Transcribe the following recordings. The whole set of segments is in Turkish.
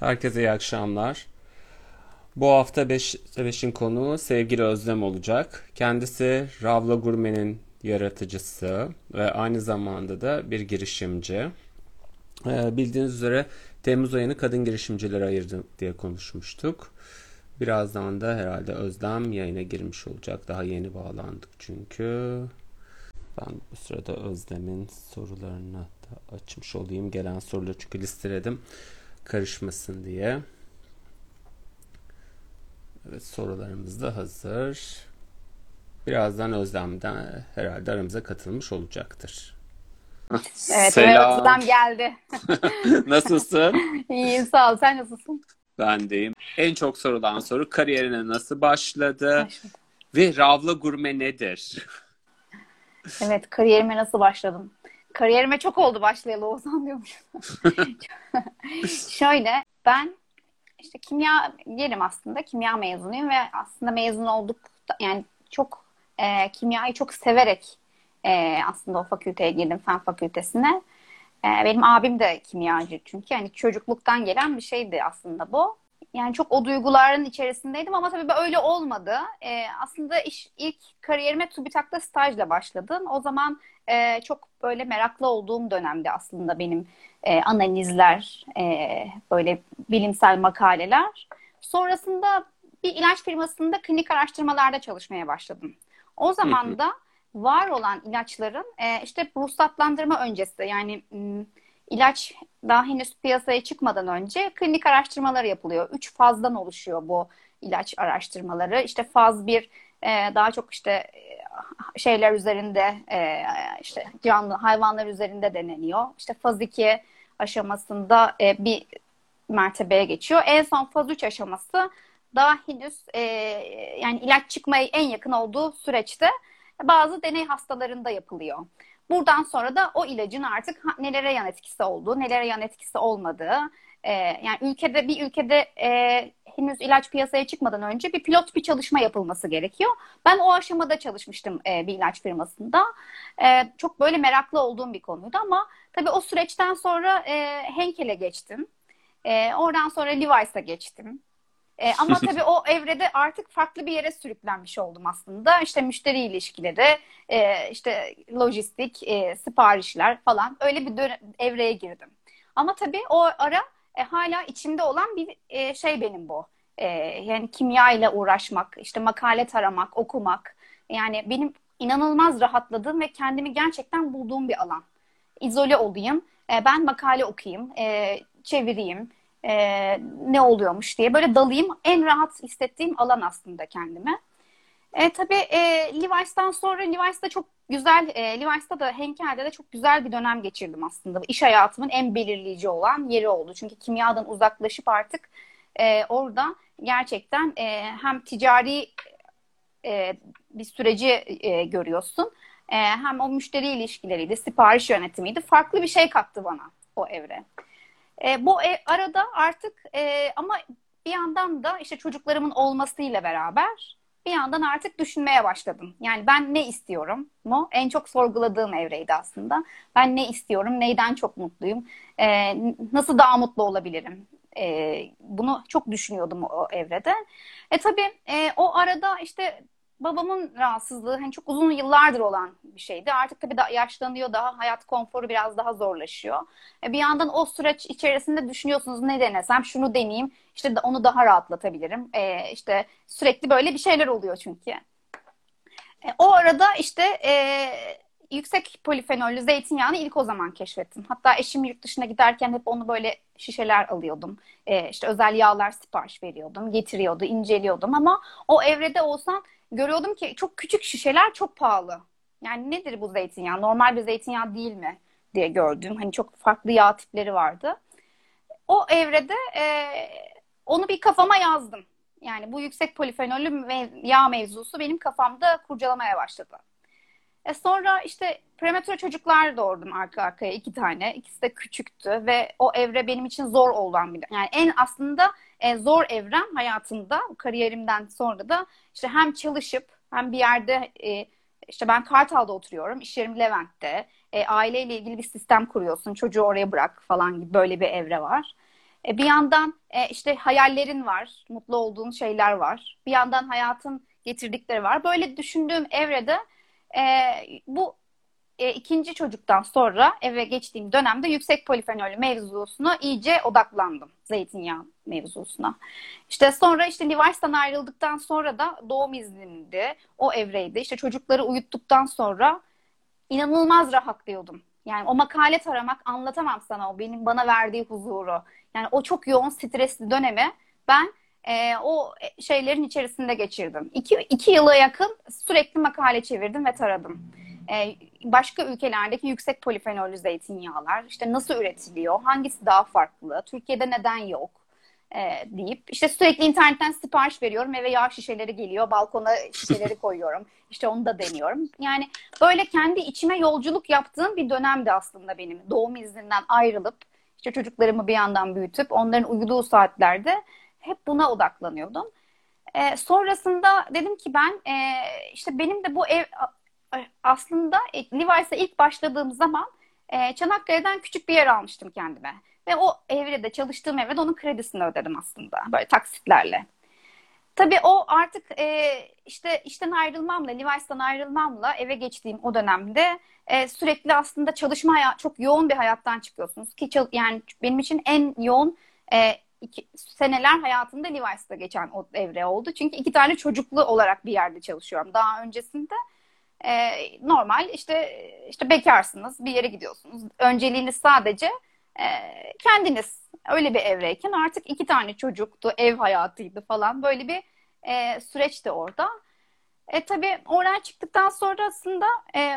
Herkese iyi akşamlar. Bu hafta 5'in konuğu sevgili Özlem olacak. Kendisi Ravla Gurme'nin yaratıcısı ve aynı zamanda da bir girişimci. Ee, bildiğiniz üzere Temmuz ayını kadın girişimcilere ayırdık diye konuşmuştuk. Birazdan da herhalde Özlem yayına girmiş olacak. Daha yeni bağlandık çünkü. Ben bu sırada Özlem'in sorularını da açmış olayım. Gelen soruları çünkü listeledim karışmasın diye. Evet sorularımız da hazır. Birazdan Özlem'den herhalde aramıza katılmış olacaktır. Evet, Selam. Özlem geldi. Nasılsın? İyiyim sağ ol. Sen nasılsın? Ben deyim. En çok sorulan soru kariyerine nasıl başladı? Başladım. Ve Ravla Gurme nedir? Evet, kariyerime nasıl başladım? Kariyerime çok oldu başlayalı Ozan diyormuş. Şöyle, ben işte kimya yerim aslında. Kimya mezunuyum ve aslında mezun olduk yani çok e, kimyayı çok severek e, aslında o fakülteye girdim fen fakültesine. E, benim abim de kimyacı çünkü yani çocukluktan gelen bir şeydi aslında bu. Yani çok o duyguların içerisindeydim ama tabii öyle olmadı. E, aslında iş ilk kariyerime TÜBİTAK'ta stajla başladım. O zaman e, çok böyle meraklı olduğum dönemde aslında benim e, analizler, e, böyle bilimsel makaleler. Sonrasında bir ilaç firmasında klinik araştırmalarda çalışmaya başladım. O zaman da var olan ilaçların e, işte ruhsatlandırma öncesi yani ilaç daha henüz piyasaya çıkmadan önce klinik araştırmalar yapılıyor. Üç fazdan oluşuyor bu ilaç araştırmaları. İşte faz bir e, daha çok işte e, şeyler üzerinde e, işte canlı hayvanlar üzerinde deneniyor. İşte faz 2 aşamasında bir mertebeye geçiyor. En son faz 3 aşaması daha henüz yani ilaç çıkmaya en yakın olduğu süreçte bazı deney hastalarında yapılıyor. Buradan sonra da o ilacın artık nelere yan etkisi olduğu, nelere yan etkisi olmadığı, e, yani ülkede bir ülkede e, henüz ilaç piyasaya çıkmadan önce bir pilot bir çalışma yapılması gerekiyor. Ben o aşamada çalışmıştım e, bir ilaç firmasında. E, çok böyle meraklı olduğum bir konuydu ama tabii o süreçten sonra e, Henkel'e geçtim. E, oradan sonra Levi's'a geçtim. E, ama tabii o evrede artık farklı bir yere sürüklenmiş oldum aslında. İşte müşteri ilişkileri, e, işte lojistik, e, siparişler falan öyle bir evreye girdim. Ama tabii o ara e, hala içimde olan bir e, şey benim bu. E, yani kimya ile uğraşmak, işte makale taramak, okumak. Yani benim inanılmaz rahatladığım ve kendimi gerçekten bulduğum bir alan. İzole olayım, e, ben makale okuyayım, e, çevireyim, e, ne oluyormuş diye böyle dalayım. En rahat hissettiğim alan aslında kendime. E, tabii e, Levi's'tan sonra Levi's'ta çok güzel, e, Levi's'ta da Henkel'de de çok güzel bir dönem geçirdim aslında. İş hayatımın en belirleyici olan yeri oldu. Çünkü kimyadan uzaklaşıp artık e, orada gerçekten e, hem ticari e, bir süreci e, görüyorsun. E, hem o müşteri ilişkileriydi, sipariş yönetimiydi. Farklı bir şey kattı bana o evre. E, bu e, arada artık e, ama bir yandan da işte çocuklarımın olmasıyla beraber bir yandan artık düşünmeye başladım. Yani ben ne istiyorum mu? En çok sorguladığım evreydi aslında. Ben ne istiyorum? Neyden çok mutluyum? E, nasıl daha mutlu olabilirim? E, bunu çok düşünüyordum o evrede. E tabii e, o arada işte babamın rahatsızlığı hani çok uzun yıllardır olan bir şeydi. Artık tabii da yaşlanıyor daha hayat konforu biraz daha zorlaşıyor. E bir yandan o süreç içerisinde düşünüyorsunuz ne denesem şunu deneyeyim işte onu daha rahatlatabilirim. E, işte sürekli böyle bir şeyler oluyor çünkü. E, o arada işte e, yüksek polifenollü zeytinyağını ilk o zaman keşfettim. Hatta eşim yurt dışına giderken hep onu böyle şişeler alıyordum. E, işte özel yağlar sipariş veriyordum, getiriyordu, inceliyordum ama o evrede olsan görüyordum ki çok küçük şişeler çok pahalı. Yani nedir bu zeytinyağı? Normal bir zeytinyağı değil mi diye gördüm. Hani çok farklı yağ tipleri vardı. O evrede e, onu bir kafama yazdım. Yani bu yüksek polifenolü yağ mevzusu benim kafamda kurcalamaya başladı. E sonra işte prematüre çocuklar doğurdum arka arkaya iki tane. İkisi de küçüktü ve o evre benim için zor olan bir yani en aslında e, zor evrem hayatımda kariyerimden sonra da işte hem çalışıp hem bir yerde e, işte ben Kartal'da oturuyorum, iş yerim Levent'te. E, aileyle ilgili bir sistem kuruyorsun, çocuğu oraya bırak falan gibi böyle bir evre var. E, bir yandan e, işte hayallerin var, mutlu olduğun şeyler var. Bir yandan hayatın getirdikleri var. Böyle düşündüğüm evrede e, bu e, ikinci çocuktan sonra eve geçtiğim dönemde yüksek polifenolü mevzusuna iyice odaklandım. Zeytinyağı mevzusuna. İşte sonra işte Levi's'tan ayrıldıktan sonra da doğum iznimdi. O evreydi. İşte çocukları uyuttuktan sonra inanılmaz rahatlıyordum. Yani o makale taramak anlatamam sana o benim bana verdiği huzuru. Yani o çok yoğun stresli dönemi ben e, o şeylerin içerisinde geçirdim. İki, iki yıla yakın sürekli makale çevirdim ve taradım. E, başka ülkelerdeki yüksek polifenollü zeytinyağlar, işte nasıl üretiliyor, hangisi daha farklı, Türkiye'de neden yok e, deyip işte sürekli internetten sipariş veriyorum, eve yağ şişeleri geliyor, balkona şişeleri koyuyorum, işte onu da deniyorum. Yani böyle kendi içime yolculuk yaptığım bir dönemdi aslında benim. Doğum izninden ayrılıp işte çocuklarımı bir yandan büyütüp onların uyuduğu saatlerde hep buna odaklanıyordum. E, sonrasında dedim ki ben e, işte benim de bu ev aslında e, Levi's'e ilk başladığım zaman e, Çanakkale'den küçük bir yer almıştım kendime. Ve o evrede çalıştığım evrede onun kredisini ödedim aslında böyle taksitlerle. Tabii o artık e, işte işten ayrılmamla, Levi's'tan ayrılmamla eve geçtiğim o dönemde e, sürekli aslında çalışma çok yoğun bir hayattan çıkıyorsunuz ki yani benim için en yoğun e, iki, seneler hayatımda Levi's'ta geçen o evre oldu. Çünkü iki tane çocuklu olarak bir yerde çalışıyorum. Daha öncesinde e, normal işte işte bekarsınız, bir yere gidiyorsunuz. Önceliğiniz sadece e, kendiniz. Öyle bir evreyken artık iki tane çocuktu, ev hayatıydı falan. Böyle bir e, süreçti orada. E tabii oradan çıktıktan sonrasında e,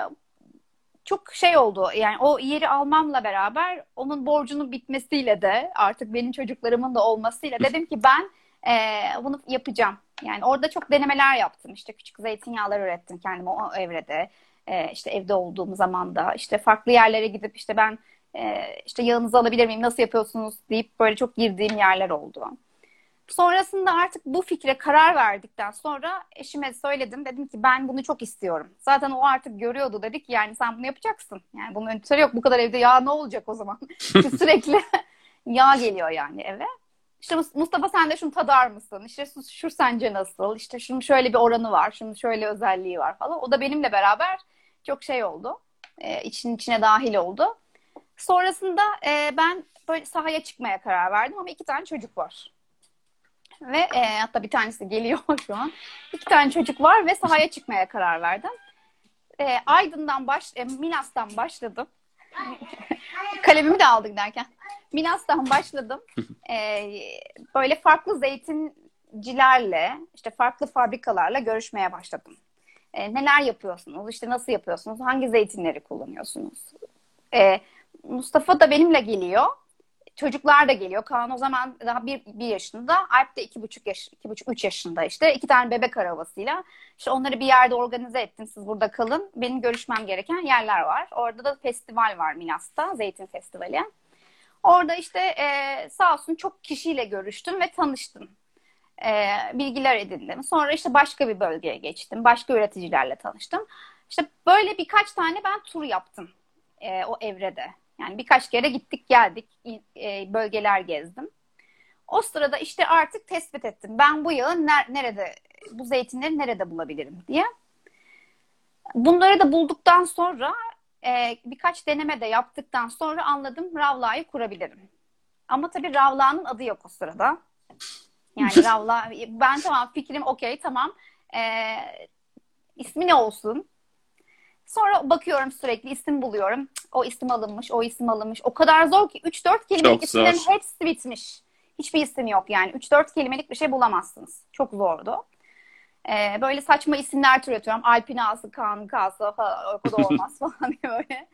çok şey oldu. Yani o yeri almamla beraber onun borcunun bitmesiyle de artık benim çocuklarımın da olmasıyla dedim ki ben e, bunu yapacağım. Yani orada çok denemeler yaptım. İşte küçük zeytinyağlar ürettim kendime o evrede. E, işte evde olduğum zaman da işte farklı yerlere gidip işte ben e, işte yağınızı alabilir miyim nasıl yapıyorsunuz deyip böyle çok girdiğim yerler oldu. Sonrasında artık bu fikre karar verdikten sonra eşime söyledim. Dedim ki ben bunu çok istiyorum. Zaten o artık görüyordu dedik yani sen bunu yapacaksın. Yani bunun ötürü yok bu kadar evde yağ ne olacak o zaman? sürekli yağ geliyor yani eve. İşte Mustafa sen de şunu tadar mısın? İşte şu, şu sence nasıl? İşte şunun şöyle bir oranı var, şunun şöyle özelliği var falan. O da benimle beraber çok şey oldu. Ee, için içine dahil oldu. Sonrasında e, ben böyle sahaya çıkmaya karar verdim ama iki tane çocuk var. Ve e, hatta bir tanesi geliyor şu an. İki tane çocuk var ve sahaya çıkmaya karar verdim. E, Aydın'dan baş, e, Milas'tan başladım. Kalemimi de aldık derken. Milas'tan başladım. Ee, böyle farklı zeytincilerle, işte farklı fabrikalarla görüşmeye başladım. Ee, neler yapıyorsunuz? İşte nasıl yapıyorsunuz? Hangi zeytinleri kullanıyorsunuz? Ee, Mustafa da benimle geliyor. Çocuklar da geliyor. Kaan o zaman daha bir, bir yaşında. Alp de iki buçuk yaş, iki buçuk, üç yaşında işte. iki tane bebek arabasıyla. İşte onları bir yerde organize ettim. Siz burada kalın. Benim görüşmem gereken yerler var. Orada da festival var Milas'ta. Zeytin Festivali. Orada işte e, sağ olsun çok kişiyle görüştüm ve tanıştım. E, bilgiler edindim. Sonra işte başka bir bölgeye geçtim. Başka üreticilerle tanıştım. İşte böyle birkaç tane ben tur yaptım e, o evrede. Yani birkaç kere gittik geldik, e, bölgeler gezdim. O sırada işte artık tespit ettim. Ben bu yağı ner- nerede, bu zeytinleri nerede bulabilirim diye. Bunları da bulduktan sonra e, birkaç deneme de yaptıktan sonra anladım Ravla'yı kurabilirim. Ama tabii Ravla'nın adı yok o sırada. Yani Ravla, ben tamam fikrim okey tamam. E, ismi ne olsun? Sonra bakıyorum sürekli isim buluyorum. O isim alınmış, o isim alınmış. O kadar zor ki 3-4 kelimelik isimlerin hepsi bitmiş. Hiçbir isim yok yani. 3-4 kelimelik bir şey bulamazsınız. Çok zordu. Ee, böyle saçma isimler türetiyorum. Alpin A'sı, Kaan'ın K'sı falan. O kadar olmaz falan diye böyle.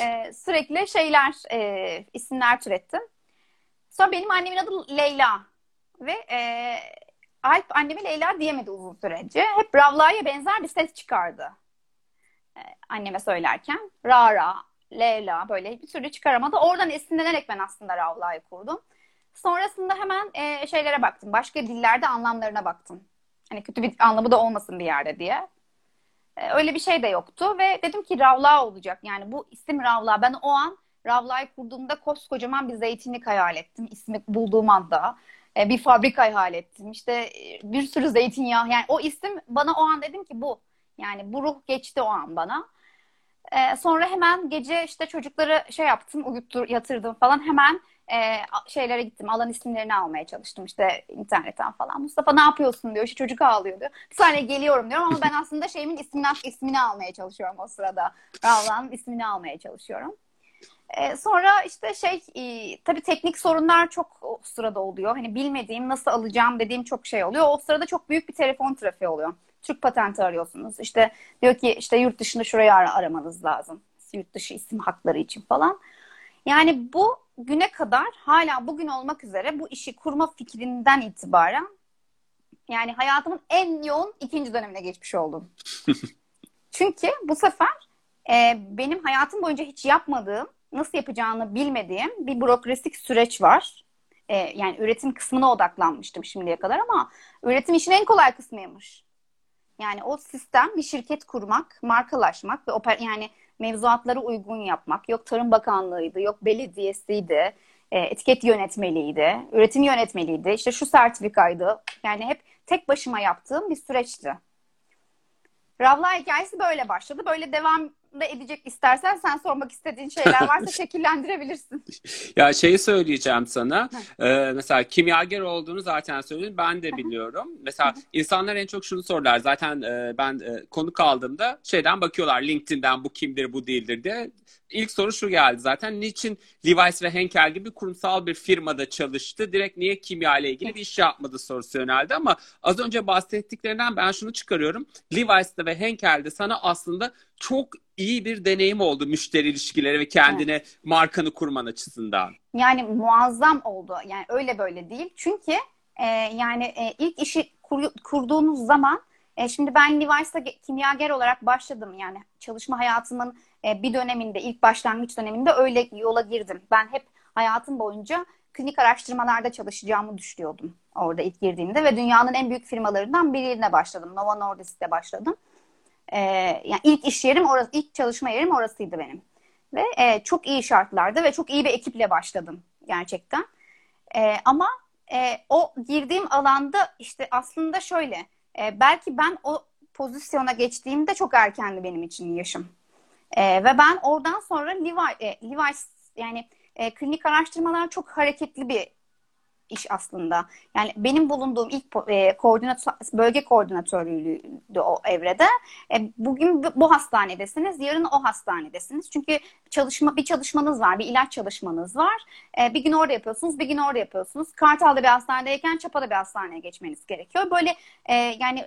Ee, sürekli şeyler, e, isimler türettim. Sonra benim annemin adı Leyla. Ve e, Alp anneme Leyla diyemedi uzun sürece. Hep Ravla'ya benzer bir ses çıkardı. Ee, anneme söylerken. Rara, Leyla böyle bir sürü çıkaramadı. Oradan esinlenerek ben aslında Ravla'yı kurdum. Sonrasında hemen e, şeylere baktım. Başka dillerde anlamlarına baktım. Hani kötü bir anlamı da olmasın bir yerde diye. E, öyle bir şey de yoktu ve dedim ki Ravla olacak. Yani bu isim Ravla. Ben o an Ravla'yı kurduğumda koskocaman bir zeytinlik hayal ettim. İsmi bulduğum anda. E, bir fabrika hayal ettim. İşte e, bir sürü zeytinyağı. Yani o isim bana o an dedim ki bu. Yani bu ruh geçti o an bana. E, sonra hemen gece işte çocukları şey yaptım, uyuttur, yatırdım falan. Hemen e, şeylere gittim. Alan isimlerini almaya çalıştım işte internetten falan. Mustafa ne yapıyorsun diyor. İşte çocuk ağlıyor diyor. Bir saniye geliyorum diyorum ama ben aslında şeyimin isminden, ismini almaya çalışıyorum o sırada. Ravla'nın ismini almaya çalışıyorum. E, sonra işte şey e, tabii teknik sorunlar çok o sırada oluyor. Hani bilmediğim nasıl alacağım dediğim çok şey oluyor. O sırada çok büyük bir telefon trafiği oluyor. Türk patenti arıyorsunuz. İşte diyor ki işte yurt dışında şurayı ar aramanız lazım. Yurt dışı isim hakları için falan. Yani bu güne kadar hala bugün olmak üzere bu işi kurma fikrinden itibaren yani hayatımın en yoğun ikinci dönemine geçmiş oldum. Çünkü bu sefer e, benim hayatım boyunca hiç yapmadığım, nasıl yapacağını bilmediğim bir bürokratik süreç var. E, yani üretim kısmına odaklanmıştım şimdiye kadar ama üretim işin en kolay kısmıymış. Yani o sistem bir şirket kurmak, markalaşmak ve oper yani mevzuatları uygun yapmak. Yok Tarım Bakanlığı'ydı, yok belediyesiydi, e, etiket yönetmeliydi, üretim yönetmeliydi, işte şu sertifikaydı. Yani hep tek başıma yaptığım bir süreçti. Ravla hikayesi böyle başladı. Böyle devam da edecek istersen sen sormak istediğin şeyler varsa şekillendirebilirsin. Ya şeyi söyleyeceğim sana. Ee, mesela kimyager olduğunu zaten söyledin. Ben de biliyorum. Mesela insanlar en çok şunu sorarlar. Zaten e, ben e, konuk aldığımda şeyden bakıyorlar LinkedIn'den bu kimdir bu değildir diye. İlk soru şu geldi zaten. Niçin Levi's ve Henkel gibi kurumsal bir firmada çalıştı? Direkt niye kimya ile ilgili bir iş yapmadı sorusu yöneldi ama az önce bahsettiklerinden ben şunu çıkarıyorum. Levi's'te ve Henkel'de sana aslında çok iyi bir deneyim oldu müşteri ilişkileri ve kendine evet. markanı kurman açısından. Yani muazzam oldu. Yani öyle böyle değil. Çünkü e, yani e, ilk işi kur, kurduğunuz zaman e, şimdi ben Levi's'ta kimyager olarak başladım. Yani çalışma hayatımın e, bir döneminde, ilk başlangıç döneminde öyle yola girdim. Ben hep hayatım boyunca klinik araştırmalarda çalışacağımı düşünüyordum orada ilk girdiğimde ve dünyanın en büyük firmalarından birine başladım. Novo Nordisk'te başladım. Ee, yani ilk iş yerim orası, ilk çalışma yerim orasıydı benim. Ve e, çok iyi şartlarda ve çok iyi bir ekiple başladım gerçekten. E, ama e, o girdiğim alanda işte aslında şöyle, e, belki ben o pozisyona geçtiğimde çok erkendi benim için yaşım. E, ve ben oradan sonra Levi, e, Levi's yani e, klinik araştırmalar çok hareketli bir iş aslında. Yani benim bulunduğum ilk e, bölge koordinatörlüğüydü o evrede. E, bugün bu hastanedesiniz, yarın o hastanedesiniz. Çünkü çalışma bir çalışmanız var, bir ilaç çalışmanız var. E, bir gün orada yapıyorsunuz, bir gün orada yapıyorsunuz. Kartal'da bir hastanedeyken Çapa'da bir hastaneye geçmeniz gerekiyor. Böyle e, yani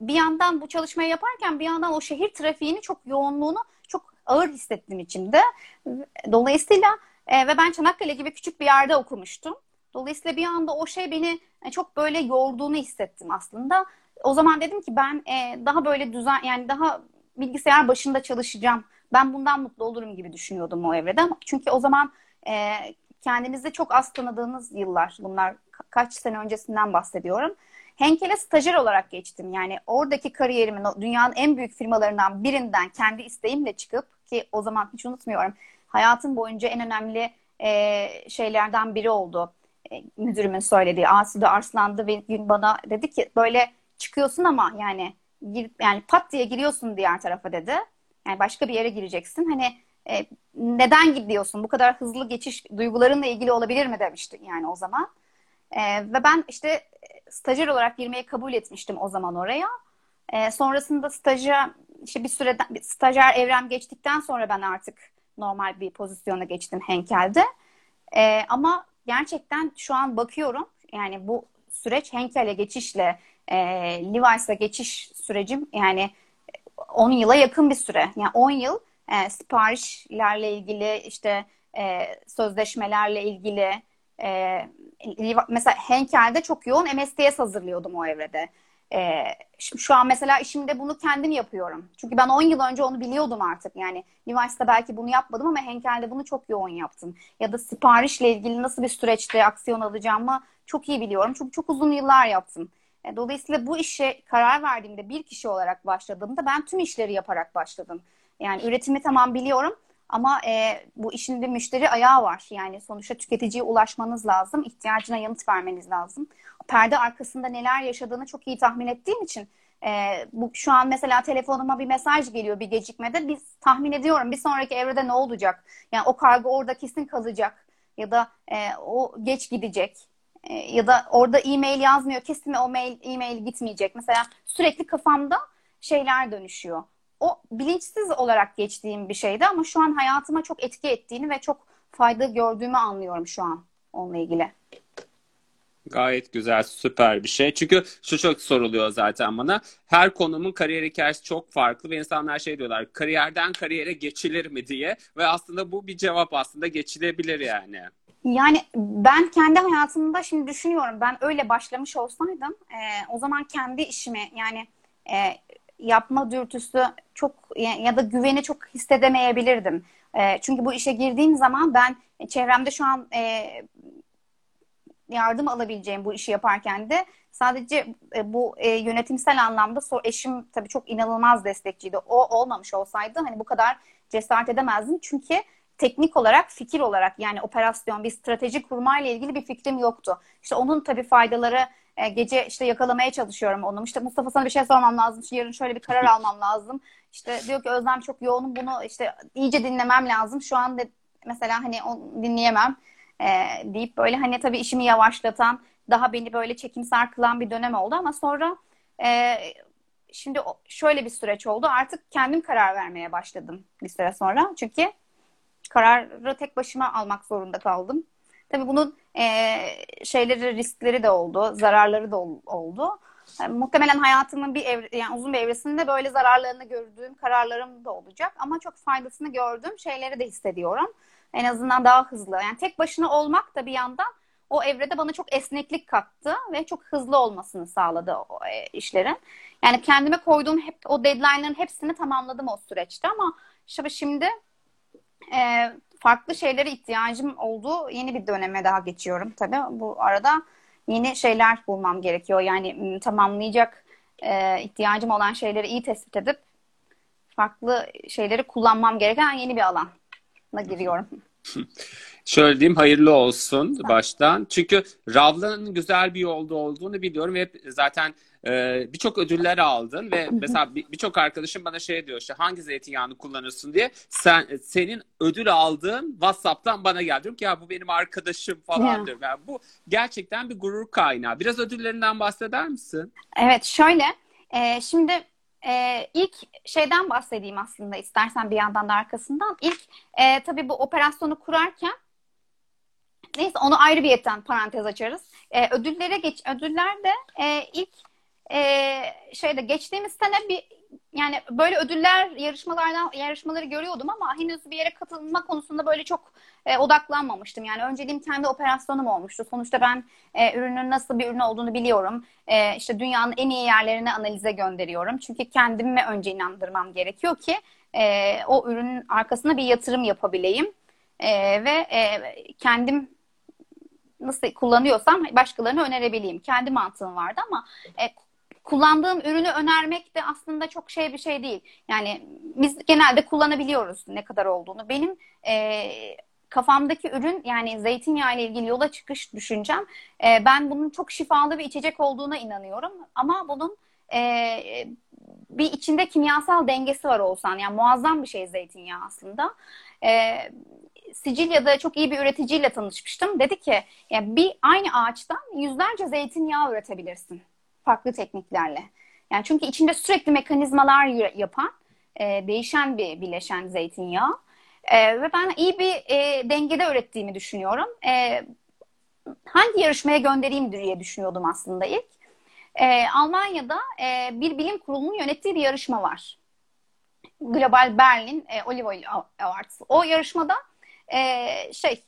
bir yandan bu çalışmayı yaparken bir yandan o şehir trafiğini çok yoğunluğunu çok ağır hissettim içimde. Dolayısıyla ve ben Çanakkale gibi küçük bir yerde okumuştum. Dolayısıyla bir anda o şey beni e, çok böyle yorduğunu hissettim aslında. O zaman dedim ki ben e, daha böyle düzen yani daha bilgisayar başında çalışacağım. Ben bundan mutlu olurum gibi düşünüyordum o evrede. Çünkü o zaman e, kendinizi çok az tanıdığınız yıllar. Bunlar kaç sene öncesinden bahsediyorum. Henkel'e stajyer olarak geçtim. Yani oradaki kariyerimin dünyanın en büyük firmalarından birinden kendi isteğimle çıkıp ki o zaman hiç unutmuyorum hayatım boyunca en önemli e, şeylerden biri oldu. E, müdürümün söylediği Asude Arslan'dı ve gün bana dedi ki böyle çıkıyorsun ama yani gir, yani pat diye giriyorsun diğer tarafa dedi. Yani başka bir yere gireceksin. Hani e, neden gidiyorsun? Bu kadar hızlı geçiş duygularınla ilgili olabilir mi demişti yani o zaman. E, ve ben işte stajyer olarak girmeyi kabul etmiştim o zaman oraya. E, sonrasında staja işte bir süreden stajyer evrem geçtikten sonra ben artık normal bir pozisyona geçtim Henkel'de. E, ama gerçekten şu an bakıyorum yani bu süreç Henkel'e geçişle e, Levi's'a geçiş sürecim yani 10 yıla yakın bir süre. Yani 10 yıl e, siparişlerle ilgili işte e, sözleşmelerle ilgili e, mesela Henkel'de çok yoğun MSDS hazırlıyordum o evrede. E, şimdi şu an mesela işimde bunu kendim yapıyorum. Çünkü ben 10 yıl önce onu biliyordum artık. Yani üniversitede belki bunu yapmadım ama Henkel'de bunu çok yoğun yaptım. Ya da siparişle ilgili nasıl bir süreçte aksiyon alacağımı çok iyi biliyorum. Çünkü çok uzun yıllar yaptım. E, dolayısıyla bu işe karar verdiğimde bir kişi olarak başladığımda ben tüm işleri yaparak başladım. Yani üretimi tamam biliyorum Ama e, bu işin bir müşteri ayağı var. Yani sonuçta tüketiciye ulaşmanız lazım. ihtiyacına yanıt vermeniz lazım. Perde arkasında neler yaşadığını çok iyi tahmin ettiğim için e, bu şu an mesela telefonuma bir mesaj geliyor bir gecikmede. Biz tahmin ediyorum bir sonraki evrede ne olacak? Yani o kargo orada kesin kalacak ya da e, o geç gidecek e, ya da orada e-mail yazmıyor kesin o mail e-mail gitmeyecek. Mesela sürekli kafamda şeyler dönüşüyor. O bilinçsiz olarak geçtiğim bir şeydi ama şu an hayatıma çok etki ettiğini ve çok fayda gördüğümü anlıyorum şu an onunla ilgili. Gayet güzel, süper bir şey. Çünkü şu çok soruluyor zaten bana. Her konumun kariyer hikayesi çok farklı ve insanlar şey diyorlar, kariyerden kariyere geçilir mi diye. Ve aslında bu bir cevap aslında geçilebilir yani. Yani ben kendi hayatımda şimdi düşünüyorum. Ben öyle başlamış olsaydım e, o zaman kendi işimi yani e, yapma dürtüsü çok ya da güveni çok hissedemeyebilirdim. E, çünkü bu işe girdiğim zaman ben çevremde şu an e, yardım alabileceğim bu işi yaparken de sadece e, bu e, yönetimsel anlamda so eşim tabii çok inanılmaz destekçiydi. O olmamış olsaydı hani bu kadar cesaret edemezdim. Çünkü teknik olarak, fikir olarak yani operasyon, bir strateji kurmayla ilgili bir fikrim yoktu. İşte onun tabii faydaları e, gece işte yakalamaya çalışıyorum onu. İşte Mustafa sana bir şey sormam lazım. İşte yarın şöyle bir karar almam lazım. İşte diyor ki Özlem çok yoğunum bunu işte iyice dinlemem lazım. Şu an de mesela hani onu dinleyemem e, deyip böyle hani tabii işimi yavaşlatan, daha beni böyle çekimser kılan bir dönem oldu ama sonra e, şimdi şöyle bir süreç oldu. Artık kendim karar vermeye başladım bir süre sonra. Çünkü kararı tek başıma almak zorunda kaldım. Tabii bunun e, şeyleri, riskleri de oldu, zararları da oldu. Yani, muhtemelen hayatımın bir evre, yani uzun bir evresinde böyle zararlarını gördüğüm kararlarım da olacak. Ama çok faydasını gördüğüm şeyleri de hissediyorum. En azından daha hızlı. Yani tek başına olmak da bir yandan o evrede bana çok esneklik kattı ve çok hızlı olmasını sağladı o e, işlerin. Yani kendime koyduğum hep o deadline'ların hepsini tamamladım o süreçte ama işte şimdi e, farklı şeylere ihtiyacım olduğu yeni bir döneme daha geçiyorum tabii. Bu arada yeni şeyler bulmam gerekiyor. Yani tamamlayacak e, ihtiyacım olan şeyleri iyi tespit edip farklı şeyleri kullanmam gereken yeni bir alana giriyorum. Şöyle diyeyim hayırlı olsun baştan. Çünkü Ravla'nın güzel bir yolda olduğunu biliyorum hep zaten e, birçok ödüller aldın ve mesela birçok arkadaşım bana şey diyor işte hangi zeytinyağını kullanırsın diye sen senin ödül aldığın WhatsApp'tan bana geldi. Diyorum ki ya bu benim arkadaşım falandır. Yani bu gerçekten bir gurur kaynağı. Biraz ödüllerinden bahseder misin? Evet şöyle e, şimdi e, ilk şeyden bahsedeyim aslında istersen bir yandan da arkasından. İlk e, tabii bu operasyonu kurarken neyse onu ayrı bir yetten parantez açarız. E, ödüllere geç ödüller de e, ilk e, şeyde geçtiğimiz sene bir yani böyle ödüller yarışmalardan yarışmaları görüyordum ama henüz bir yere katılma konusunda böyle çok e, odaklanmamıştım. Yani önceliğim kendi operasyonum olmuştu. Sonuçta ben e, ürünün nasıl bir ürün olduğunu biliyorum. E, işte dünyanın en iyi yerlerine analize gönderiyorum. Çünkü kendimi önce inandırmam gerekiyor ki e, o ürünün arkasına bir yatırım yapabileyim. E, ve e, kendim nasıl kullanıyorsam başkalarına önerebileyim. Kendi mantığım vardı ama e, kullandığım ürünü önermek de aslında çok şey bir şey değil. Yani biz genelde kullanabiliyoruz ne kadar olduğunu. Benim e, kafamdaki ürün yani zeytinyağı ile ilgili yola çıkış düşüncem e, ben bunun çok şifalı bir içecek olduğuna inanıyorum. Ama bunun e, bir içinde kimyasal dengesi var olsan yani muazzam bir şey zeytinyağı aslında. E, Sicilya'da çok iyi bir üreticiyle tanışmıştım. Dedi ki yani bir aynı ağaçtan yüzlerce zeytinyağı üretebilirsin farklı tekniklerle. Yani çünkü içinde sürekli mekanizmalar yapan, e, değişen bir bileşen zeytinyağı. E, ve ben iyi bir e, dengede ürettiğimi düşünüyorum. E, hangi yarışmaya göndereyim diye düşünüyordum aslında ilk. E, Almanya'da e, bir bilim kurulunun yönettiği bir yarışma var. Global Berlin e, Olive Oil Awards. O yarışmada e, şey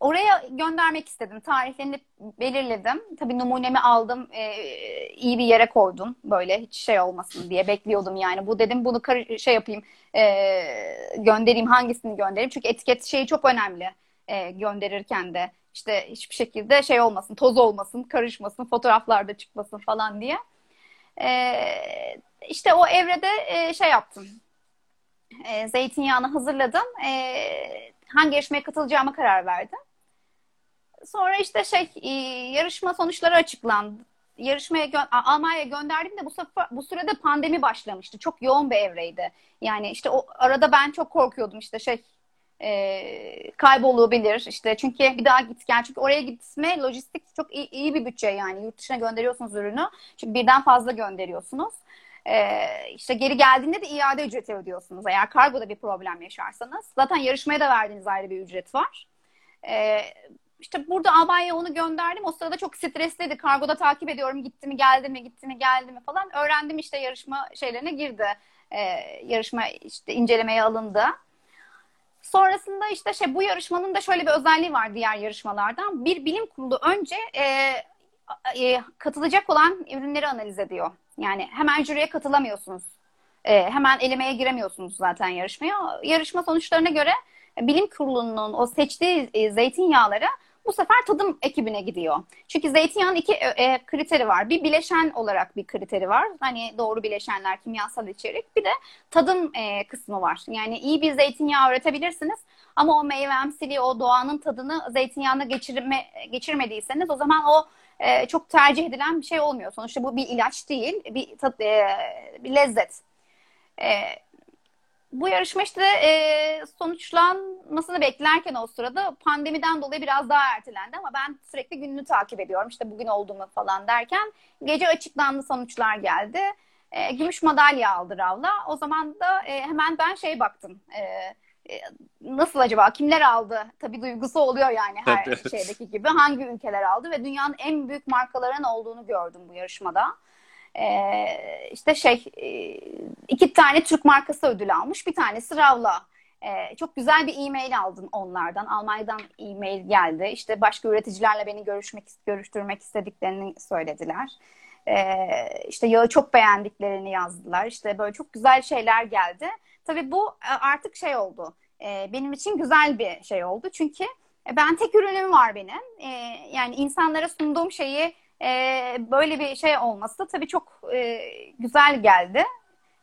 Oraya göndermek istedim. Tarihlerini belirledim. Tabii numunemi aldım. E, iyi bir yere koydum. Böyle hiç şey olmasın diye bekliyordum yani. Bu dedim bunu şey yapayım. E, göndereyim. Hangisini göndereyim? Çünkü etiket şeyi çok önemli. E, gönderirken de işte hiçbir şekilde şey olmasın, toz olmasın, karışmasın, fotoğraflarda çıkmasın falan diye. E, işte o evrede e, şey yaptım. e, zeytinyağını hazırladım. E, hangi yarışmaya katılacağıma karar verdim. Sonra işte şey e, yarışma sonuçları açıklandı. Yarışmaya gö- Almanya'ya gönderdim de bu sefer bu sırada pandemi başlamıştı. Çok yoğun bir evreydi. Yani işte o arada ben çok korkuyordum. İşte şey e, kaybolabilir. İşte çünkü bir daha git gel çünkü oraya gitme lojistik çok iyi, iyi bir bütçe yani. Yurt dışına gönderiyorsunuz ürünü çünkü birden fazla gönderiyorsunuz. E, işte geri geldiğinde de iade ücreti ödüyorsunuz. Eğer kargoda bir problem yaşarsanız. Zaten yarışmaya da verdiğiniz ayrı bir ücret var. E, işte burada Almanya'ya onu gönderdim o sırada çok stresliydi kargoda takip ediyorum gitti mi geldi mi gitti mi geldi mi falan öğrendim işte yarışma şeylerine girdi e, yarışma işte incelemeye alındı Sonrasında işte şey bu yarışmanın da şöyle bir özelliği var diğer yarışmalardan. Bir bilim kurulu önce e, e, katılacak olan ürünleri analiz ediyor. Yani hemen jüriye katılamıyorsunuz. E, hemen elemeye giremiyorsunuz zaten yarışmaya. Yarışma sonuçlarına göre bilim kurulunun o seçtiği e, zeytinyağları bu sefer tadım ekibine gidiyor. Çünkü zeytinyağın iki e, e, kriteri var. Bir bileşen olarak bir kriteri var. Hani doğru bileşenler, kimyasal içerik. Bir de tadım e, kısmı var. Yani iyi bir zeytinyağı üretebilirsiniz ama o meyvemsiliği, o doğanın tadını zeytinyağına geçirme, geçirmediyseniz o zaman o e, çok tercih edilen bir şey olmuyor. Sonuçta bu bir ilaç değil, bir, tat, e, bir lezzet. E, bu yarışma işte e, sonuçlanmasını beklerken o sırada pandemiden dolayı biraz daha ertelendi ama ben sürekli gününü takip ediyorum. İşte bugün oldu mu falan derken gece açıklandı sonuçlar geldi. E, gümüş madalya aldı Ravla. O zaman da e, hemen ben şey baktım. E, e, nasıl acaba kimler aldı? Tabii duygusu oluyor yani her şeydeki gibi. Hangi ülkeler aldı ve dünyanın en büyük markaların olduğunu gördüm bu yarışmada. Ee, işte şey e, iki tane Türk markası ödül almış. Bir tanesi Ravla. Ee, çok güzel bir e-mail aldım onlardan. Almanya'dan e-mail geldi. İşte başka üreticilerle beni görüşmek görüştürmek istediklerini söylediler. Ee, işte yağı çok beğendiklerini yazdılar. İşte böyle çok güzel şeyler geldi. Tabii bu e, artık şey oldu. Ee, benim için güzel bir şey oldu. Çünkü ben tek ürünüm var benim. Ee, yani insanlara sunduğum şeyi e, böyle bir şey olması tabii çok e, güzel geldi.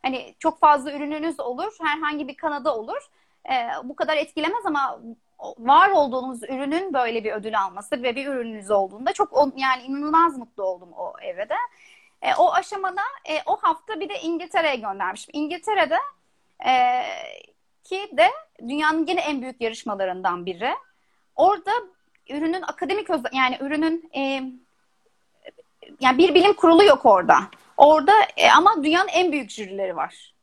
Hani çok fazla ürününüz olur, herhangi bir kanada olur. E, bu kadar etkilemez ama var olduğunuz ürünün böyle bir ödül alması ve bir ürününüz olduğunda çok yani inanılmaz mutlu oldum o evrede. E, o aşamada e, o hafta bir de İngiltere'ye göndermişim. İngiltere'de e, ki de dünyanın yine en büyük yarışmalarından biri. Orada ürünün akademik öz yani ürünün e, yani bir bilim kurulu yok orada. Orada e, ama dünyanın en büyük jürileri var.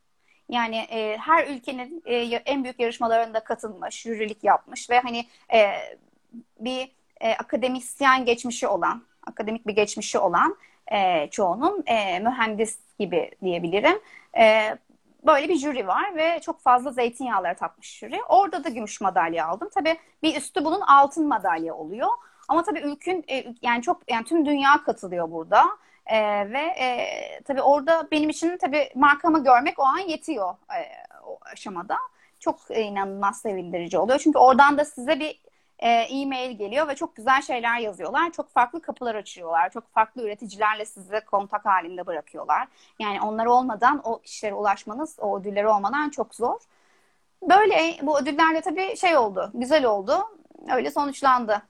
Yani e, her ülkenin e, en büyük yarışmalarında katılmış, jürilik yapmış ve hani e, bir e, akademisyen geçmişi olan, akademik bir geçmişi olan e, çoğunun e, mühendis gibi diyebilirim. E, böyle bir jüri var ve çok fazla zeytinyağları tatmış jüri. Orada da gümüş madalya aldım. Tabii bir üstü bunun altın madalya oluyor. Ama tabii ülkün e, yani çok yani tüm dünya katılıyor burada. E, ve e, tabii orada benim için tabii markamı görmek o an yetiyor e, o aşamada. Çok e, inanılmaz sevindirici oluyor. Çünkü oradan da size bir e, e-mail geliyor ve çok güzel şeyler yazıyorlar. Çok farklı kapılar açıyorlar. Çok farklı üreticilerle sizi kontak halinde bırakıyorlar. Yani onlar olmadan o kişilere ulaşmanız, o ödülleri olmadan çok zor. Böyle bu ödüllerle tabii şey oldu, güzel oldu. Öyle sonuçlandı.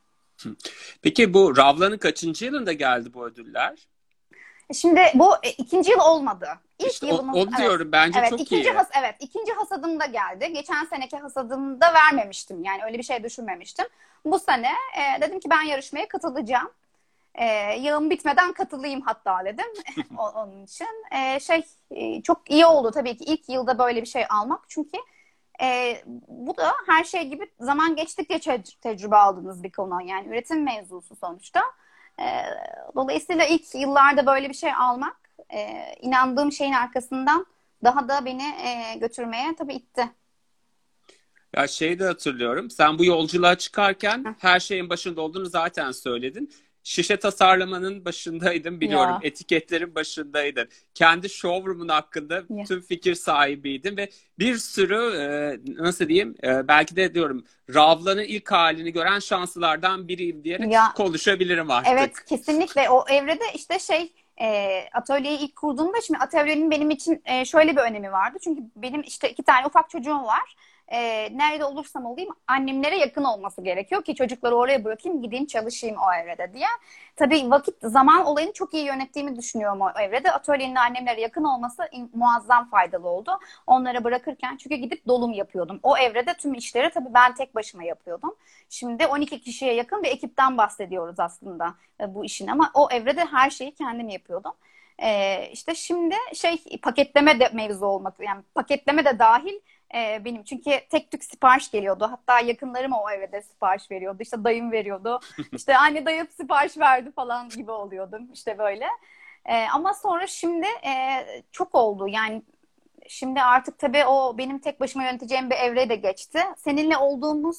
Peki bu Ravla'nın kaçıncı yılında geldi bu ödüller? Şimdi bu e, ikinci yıl olmadı. İlk İşte yılımız, o, o diyorum evet. bence evet, çok ikinci iyi. Has, evet, ikinci hasadımda geldi. Geçen seneki hasadımda vermemiştim. Yani öyle bir şey düşünmemiştim. Bu sene e, dedim ki ben yarışmaya katılacağım. E, yılım bitmeden katılayım hatta dedim. onun için. E, şey e, çok iyi oldu tabii ki ilk yılda böyle bir şey almak. Çünkü e, bu da her şey gibi zaman geçtikçe te- tecrübe aldığınız bir konu. Yani üretim mevzusu sonuçta. E, dolayısıyla ilk yıllarda böyle bir şey almak e, inandığım şeyin arkasından daha da beni e, götürmeye tabii itti. Ya şeyi de hatırlıyorum. Sen bu yolculuğa çıkarken her şeyin başında olduğunu zaten söyledin. Şişe tasarlamanın başındaydın biliyorum. Ya. Etiketlerin başındaydın. Kendi showroom'un hakkında Ya. tüm fikir sahibiydin ve bir sürü e, nasıl diyeyim e, belki de diyorum Ravla'nın ilk halini gören şanslılardan biriyim diyerek Ya. konuşabilirim artık. Evet kesinlikle o evrede işte şey e, atölyeyi ilk kurduğumda şimdi atölyenin benim için e, şöyle bir önemi vardı. Çünkü benim işte iki tane ufak çocuğum var e, nerede olursam olayım annemlere yakın olması gerekiyor ki çocukları oraya bırakayım gideyim çalışayım o evrede diye. Tabii vakit zaman olayını çok iyi yönettiğimi düşünüyorum o evrede. Atölyenin annemlere yakın olması muazzam faydalı oldu. Onlara bırakırken çünkü gidip dolum yapıyordum. O evrede tüm işleri tabii ben tek başıma yapıyordum. Şimdi 12 kişiye yakın bir ekipten bahsediyoruz aslında e, bu işin ama o evrede her şeyi kendim yapıyordum. Ee, işte şimdi şey paketleme de mevzu olmak yani paketleme de dahil e, benim. Çünkü tek tük sipariş geliyordu. Hatta yakınlarım o evde sipariş veriyordu. İşte dayım veriyordu. İşte anne dayım sipariş verdi falan gibi oluyordum. İşte böyle. E, ama sonra şimdi e, çok oldu. Yani şimdi artık tabii o benim tek başıma yöneteceğim bir evre de geçti. Seninle olduğumuz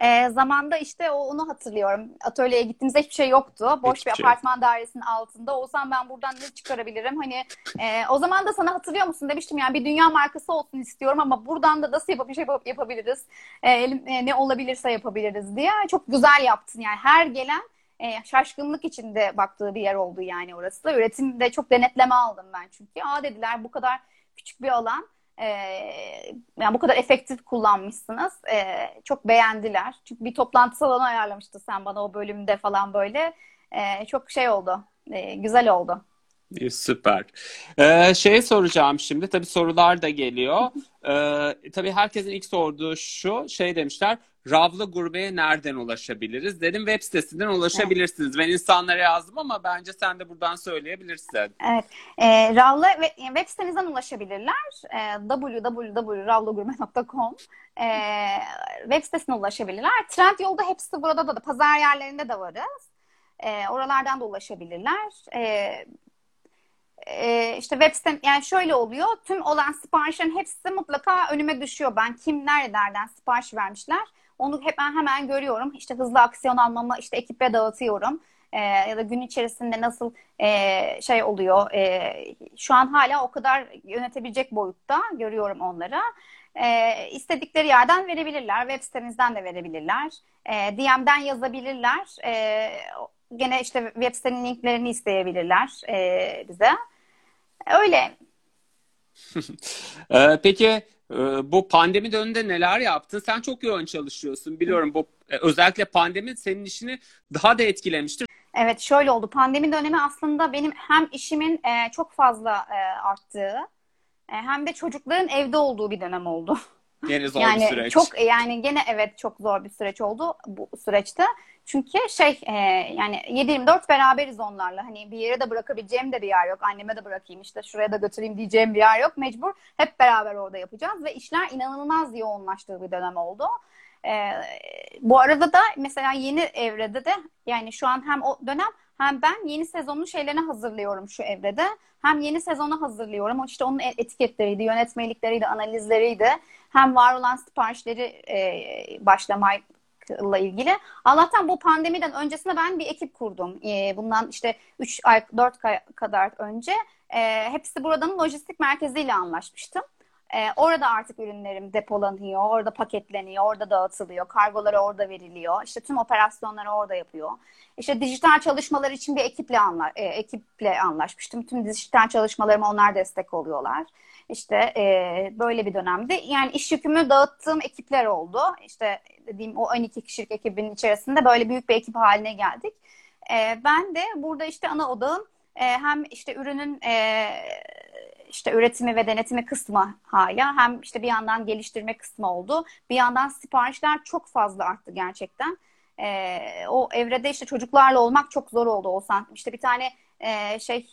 e, zamanda işte onu hatırlıyorum. Atölyeye gittiğimizde hiçbir şey yoktu. Boş hiçbir bir şey. apartman dairesinin altında. Olsam ben buradan ne çıkarabilirim? Hani e, o zaman da sana hatırlıyor musun demiştim yani bir dünya markası olsun istiyorum ama buradan da nasıl yapıp bir şey yapabiliriz? E, e, ne olabilirse yapabiliriz diye. Çok güzel yaptın yani her gelen e, şaşkınlık içinde baktığı bir yer oldu yani orası da. Üretimde çok denetleme aldım ben çünkü. Aa dediler bu kadar küçük bir alan e, yani bu kadar efektif kullanmışsınız. E, çok beğendiler. Çünkü bir toplantı salonu ayarlamıştı sen bana o bölümde falan böyle. E, çok şey oldu. E, güzel oldu. Süper. Ee, şey soracağım şimdi. Tabii sorular da geliyor. Ee, tabii herkesin ilk sorduğu şu. Şey demişler. Ravlı Gurbe'ye nereden ulaşabiliriz? Dedim web sitesinden ulaşabilirsiniz. Evet. Ben insanlara yazdım ama bence sen de buradan söyleyebilirsin. Evet. E, Ravlı web sitemizden ulaşabilirler. E, www.ravlagurbe.com e, Web sitesine ulaşabilirler. Trendyol'da hepsi burada da, da pazar yerlerinde de varız. E, oralardan da ulaşabilirler. E, e, işte web sitem yani şöyle oluyor. Tüm olan siparişlerin hepsi mutlaka önüme düşüyor. Ben kim nereden sipariş vermişler. Onu hep ben hemen görüyorum. İşte hızlı aksiyon almamı işte ekibe dağıtıyorum. E, ya da gün içerisinde nasıl e, şey oluyor. E, şu an hala o kadar yönetebilecek boyutta görüyorum onlara. E, istedikleri yerden verebilirler. Web sitemizden de verebilirler. E, DM'den yazabilirler. E, gene işte web sitenin linklerini isteyebilirler e, bize. Öyle. ee, peki bu pandemi döneminde neler yaptın? Sen çok yoğun çalışıyorsun. Biliyorum bu e, özellikle pandemi senin işini daha da etkilemiştir. Evet şöyle oldu. Pandemi dönemi aslında benim hem işimin e, çok fazla e, arttığı hem de çocukların evde olduğu bir dönem oldu. Yine zor yani bir süreç. Çok yani gene evet çok zor bir süreç oldu bu süreçte. Çünkü şey e, yani 7-24 beraberiz onlarla. Hani bir yere de bırakabileceğim de bir yer yok. Anneme de bırakayım işte şuraya da götüreyim diyeceğim bir yer yok. Mecbur hep beraber orada yapacağız ve işler inanılmaz yoğunlaştığı bir dönem oldu. E, bu arada da mesela yeni evrede de yani şu an hem o dönem hem ben yeni sezonun şeylerini hazırlıyorum şu evrede. Hem yeni sezonu hazırlıyorum. İşte onun etiketleriydi, yönetmelikleriydi, analizleriydi. Hem var olan siparişleri e, başlamayı ile ilgili. Allah'tan bu pandemiden öncesinde ben bir ekip kurdum. Ee, bundan işte 3 ay 4 ay kadar önce e, hepsi buradanın lojistik merkeziyle anlaşmıştım. E, orada artık ürünlerim depolanıyor, orada paketleniyor, orada dağıtılıyor, kargoları orada veriliyor. İşte tüm operasyonları orada yapıyor. İşte dijital çalışmalar için bir ekiple anla, e, ekiple anlaşmıştım. Tüm dijital çalışmalarıma onlar destek oluyorlar. İşte e, böyle bir dönemde yani iş yükümü dağıttığım ekipler oldu. İşte dediğim o 12 kişilik ekibin içerisinde böyle büyük bir ekip haline geldik. E, ben de burada işte ana odağım e, hem işte ürünün e, işte üretimi ve denetimi kısmı hala hem işte bir yandan geliştirme kısmı oldu. Bir yandan siparişler çok fazla arttı gerçekten. E, o evrede işte çocuklarla olmak çok zor oldu Oğuzhan. İşte bir tane e, şey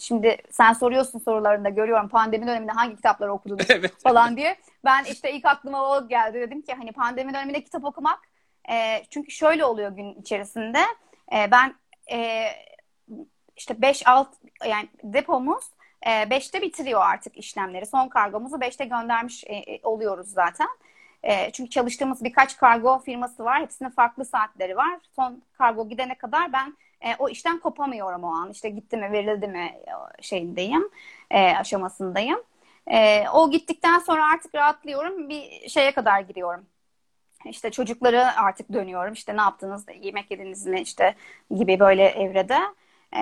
şimdi sen soruyorsun sorularında görüyorum pandemi döneminde hangi kitapları okudun evet, falan evet. diye. Ben işte ilk aklıma o geldi dedim ki hani pandemi döneminde kitap okumak e, çünkü şöyle oluyor gün içerisinde e, ben e, işte 5-6 yani depomuz 5'te e, bitiriyor artık işlemleri. Son kargomuzu 5'te göndermiş e, e, oluyoruz zaten. çünkü çalıştığımız birkaç kargo firması var. Hepsinin farklı saatleri var. Son kargo gidene kadar ben o işten kopamıyorum o an. İşte gitti mi verildi mi şeyindeyim, aşamasındayım. o gittikten sonra artık rahatlıyorum. Bir şeye kadar giriyorum. İşte çocukları artık dönüyorum. İşte ne yaptınız, yemek yediniz mi işte gibi böyle evrede. E,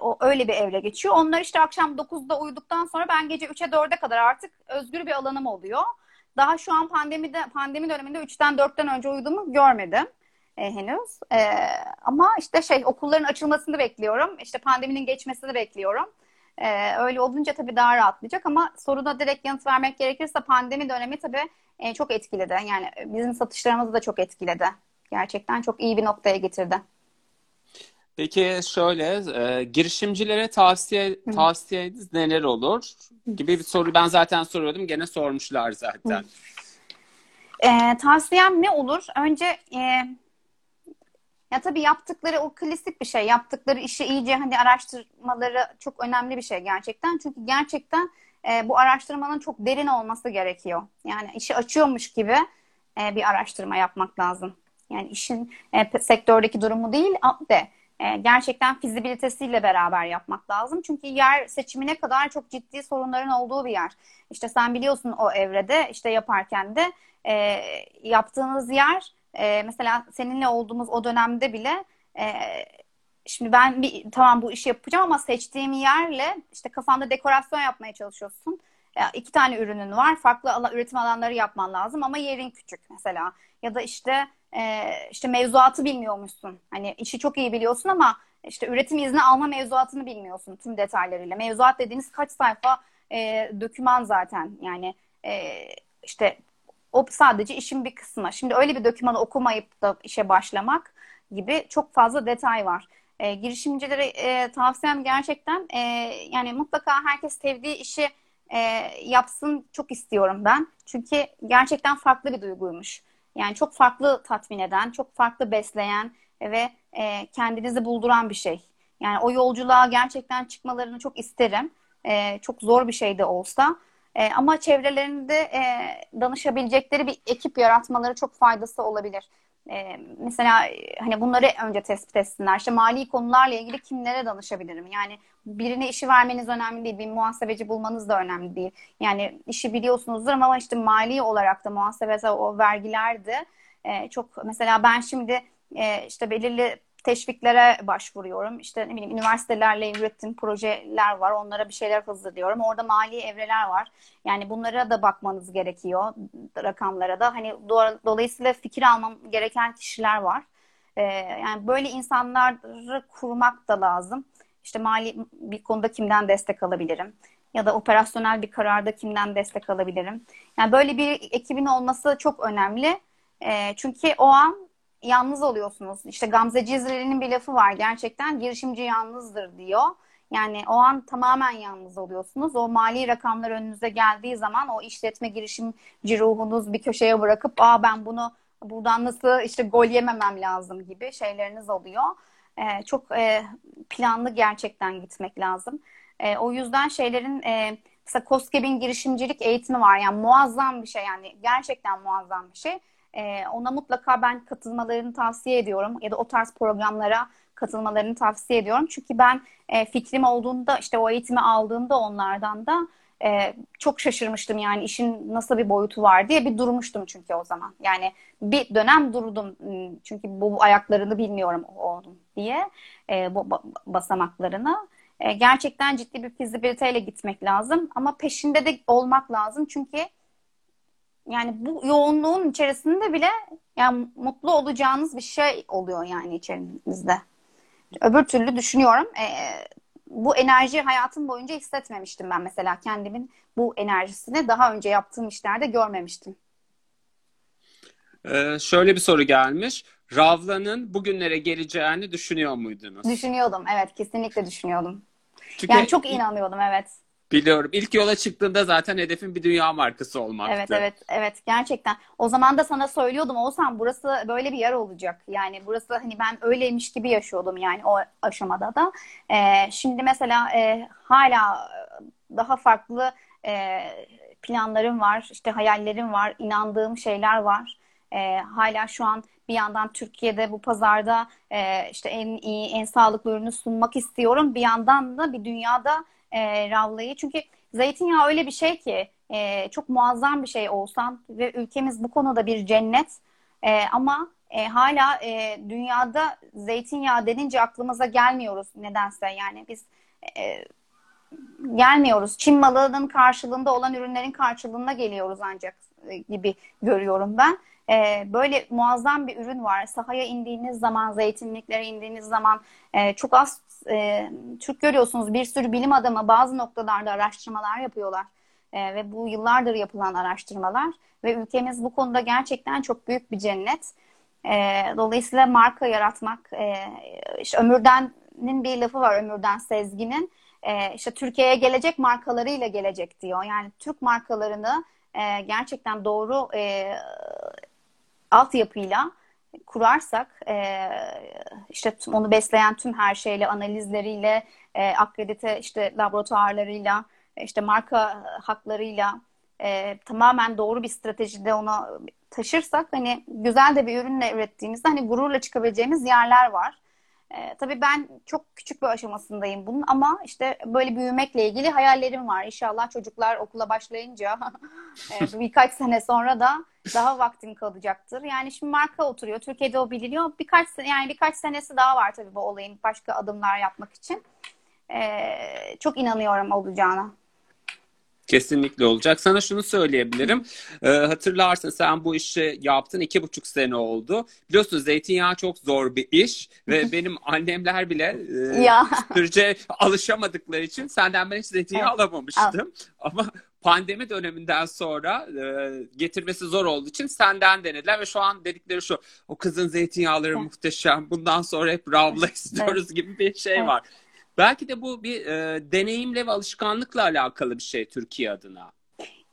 o öyle bir evre geçiyor. Onlar işte akşam 9'da uyuduktan sonra ben gece 3'e 4'e kadar artık özgür bir alanım oluyor. Daha şu an pandemide pandemi döneminde 3'ten 4'ten önce uyuduğumu görmedim e, henüz. E, ama işte şey okulların açılmasını bekliyorum. İşte pandeminin geçmesini bekliyorum. E, öyle olunca tabii daha rahatlayacak ama soruna direkt yanıt vermek gerekirse pandemi dönemi tabii e, çok etkiledi. Yani bizim satışlarımızı da çok etkiledi. Gerçekten çok iyi bir noktaya getirdi. Peki şöyle e, girişimcilere tavsiye tavsiyeniz neler olur gibi bir soru ben zaten soruyordum gene sormuşlar zaten. E, tavsiyem ne olur? Önce e, ya tabii yaptıkları o klasik bir şey. Yaptıkları işi iyice hani araştırmaları çok önemli bir şey gerçekten. Çünkü gerçekten e, bu araştırmanın çok derin olması gerekiyor. Yani işi açıyormuş gibi e, bir araştırma yapmak lazım. Yani işin e, sektördeki durumu değil de e, gerçekten fizibilitesiyle beraber yapmak lazım. Çünkü yer seçimine kadar çok ciddi sorunların olduğu bir yer. İşte sen biliyorsun o evrede işte yaparken de e, yaptığınız yer e, mesela seninle olduğumuz o dönemde bile e, şimdi ben bir tamam bu işi yapacağım ama seçtiğim yerle işte kafanda dekorasyon yapmaya çalışıyorsun. Ya, iki tane ürünün var. Farklı ala, üretim alanları yapman lazım ama yerin küçük mesela. Ya da işte e, işte mevzuatı bilmiyormuşsun. Hani işi çok iyi biliyorsun ama işte üretim izni alma mevzuatını bilmiyorsun tüm detaylarıyla. Mevzuat dediğiniz kaç sayfa e, döküman zaten. Yani e, işte o sadece işin bir kısmı. Şimdi öyle bir dokümanı okumayıp da işe başlamak gibi çok fazla detay var. E, girişimcilere e, tavsiyem gerçekten e, yani mutlaka herkes sevdiği işi e, yapsın çok istiyorum ben. Çünkü gerçekten farklı bir duyguymuş. Yani çok farklı tatmin eden, çok farklı besleyen ve e, kendinizi bulduran bir şey. Yani o yolculuğa gerçekten çıkmalarını çok isterim. E, çok zor bir şey de olsa. E, ama çevrelerinde e, danışabilecekleri bir ekip yaratmaları çok faydası olabilir. E, mesela hani bunları önce tespit etsinler. İşte mali konularla ilgili kimlere danışabilirim? Yani birine işi vermeniz önemli değil. Bir muhasebeci bulmanız da önemli değil. Yani işi biliyorsunuzdur ama işte mali olarak da muhasebe o vergilerde e, çok mesela ben şimdi e, işte belirli teşviklere başvuruyorum. İşte ne bileyim üniversitelerle ürettiğim projeler var. Onlara bir şeyler hazırlıyorum. Orada mali evreler var. Yani bunlara da bakmanız gerekiyor. Rakamlara da. Hani do dolayısıyla fikir almam gereken kişiler var. Ee, yani böyle insanları kurmak da lazım. İşte mali bir konuda kimden destek alabilirim? Ya da operasyonel bir kararda kimden destek alabilirim? Yani böyle bir ekibin olması çok önemli. E, çünkü o an yalnız oluyorsunuz. İşte Gamze Cizre'nin bir lafı var gerçekten girişimci yalnızdır diyor. Yani o an tamamen yalnız oluyorsunuz. O mali rakamlar önünüze geldiği zaman o işletme girişimci ruhunuz bir köşeye bırakıp aa ben bunu buradan nasıl işte gol yememem lazım gibi şeyleriniz oluyor. Ee, çok e, planlı gerçekten gitmek lazım. E, o yüzden şeylerin e, mesela COSGAP'in girişimcilik eğitimi var. Yani muazzam bir şey yani gerçekten muazzam bir şey e, ona mutlaka ben katılmalarını tavsiye ediyorum ya da o tarz programlara katılmalarını tavsiye ediyorum. Çünkü ben e, fikrim olduğunda işte o eğitimi aldığımda onlardan da e, çok şaşırmıştım yani işin nasıl bir boyutu var diye bir durmuştum çünkü o zaman. Yani bir dönem durdum çünkü bu ayaklarını bilmiyorum onun diye e, bu basamaklarını. E, gerçekten ciddi bir fizibiliteyle gitmek lazım ama peşinde de olmak lazım çünkü yani bu yoğunluğun içerisinde bile yani mutlu olacağınız bir şey oluyor yani içerinizde. Öbür türlü düşünüyorum. E, bu enerji hayatım boyunca hissetmemiştim ben mesela kendimin bu enerjisini daha önce yaptığım işlerde görmemiştim. Ee, şöyle bir soru gelmiş. Ravla'nın bugünlere geleceğini düşünüyor muydunuz? Düşünüyordum evet kesinlikle düşünüyordum. Çünkü yani çok inanıyordum evet. Biliyorum. İlk yola çıktığında zaten hedefin bir dünya markası olmaktı. Evet, evet, evet. Gerçekten. O zaman da sana söylüyordum Oğuzhan burası böyle bir yer olacak. Yani burası hani ben öyleymiş gibi yaşıyordum yani o aşamada da. Ee, şimdi mesela e, hala daha farklı e, planlarım var, işte hayallerim var, inandığım şeyler var. E, hala şu an bir yandan Türkiye'de bu pazarda e, işte en iyi, en sağlıklı ürünü sunmak istiyorum. Bir yandan da bir dünyada e, ravlayı. Çünkü zeytinyağı öyle bir şey ki e, çok muazzam bir şey olsan ve ülkemiz bu konuda bir cennet. E, ama e, hala e, dünyada zeytinyağı denince aklımıza gelmiyoruz nedense. Yani biz e, gelmiyoruz. Çin malının karşılığında olan ürünlerin karşılığında geliyoruz ancak e, gibi görüyorum ben. E, böyle muazzam bir ürün var. Sahaya indiğiniz zaman, zeytinliklere indiğiniz zaman e, çok az e, Türk görüyorsunuz. Bir sürü bilim adamı bazı noktalarda araştırmalar yapıyorlar. E, ve bu yıllardır yapılan araştırmalar. Ve ülkemiz bu konuda gerçekten çok büyük bir cennet. E, dolayısıyla marka yaratmak, e, işte Ömürden'in bir lafı var Ömürden Sezgin'in. E, işte Türkiye'ye gelecek markalarıyla gelecek diyor. Yani Türk markalarını e, gerçekten doğru e, altyapıyla kurarsak e, işte onu besleyen tüm her şeyle analizleriyle e, akredite işte laboratuvarlarıyla işte marka haklarıyla e, tamamen doğru bir stratejide onu taşırsak hani güzel de bir ürünle ürettiğimizde hani gururla çıkabileceğimiz yerler var. E, tabii ben çok küçük bir aşamasındayım bunun ama işte böyle büyümekle ilgili hayallerim var. İnşallah çocuklar okula başlayınca e, birkaç sene sonra da daha vaktim kalacaktır. Yani şimdi marka oturuyor. Türkiye'de o biliniyor. Birkaç yani birkaç senesi daha var tabii bu olayın başka adımlar yapmak için. E, çok inanıyorum olacağına. Kesinlikle olacak. Sana şunu söyleyebilirim. Ee, hatırlarsın sen bu işi yaptın iki buçuk sene oldu. Biliyorsun zeytinyağı çok zor bir iş ve benim annemler bile e, alışamadıkları için senden ben hiç zeytinyağı Evet. alamamıştım. Ama pandemi döneminden sonra e, getirmesi zor olduğu için senden denediler ve şu an dedikleri şu o kızın zeytinyağları Evet. muhteşem. Bundan sonra hep Ravla istiyoruz gibi bir şey Evet. var. Belki de bu bir e, deneyimle ve alışkanlıkla alakalı bir şey Türkiye adına.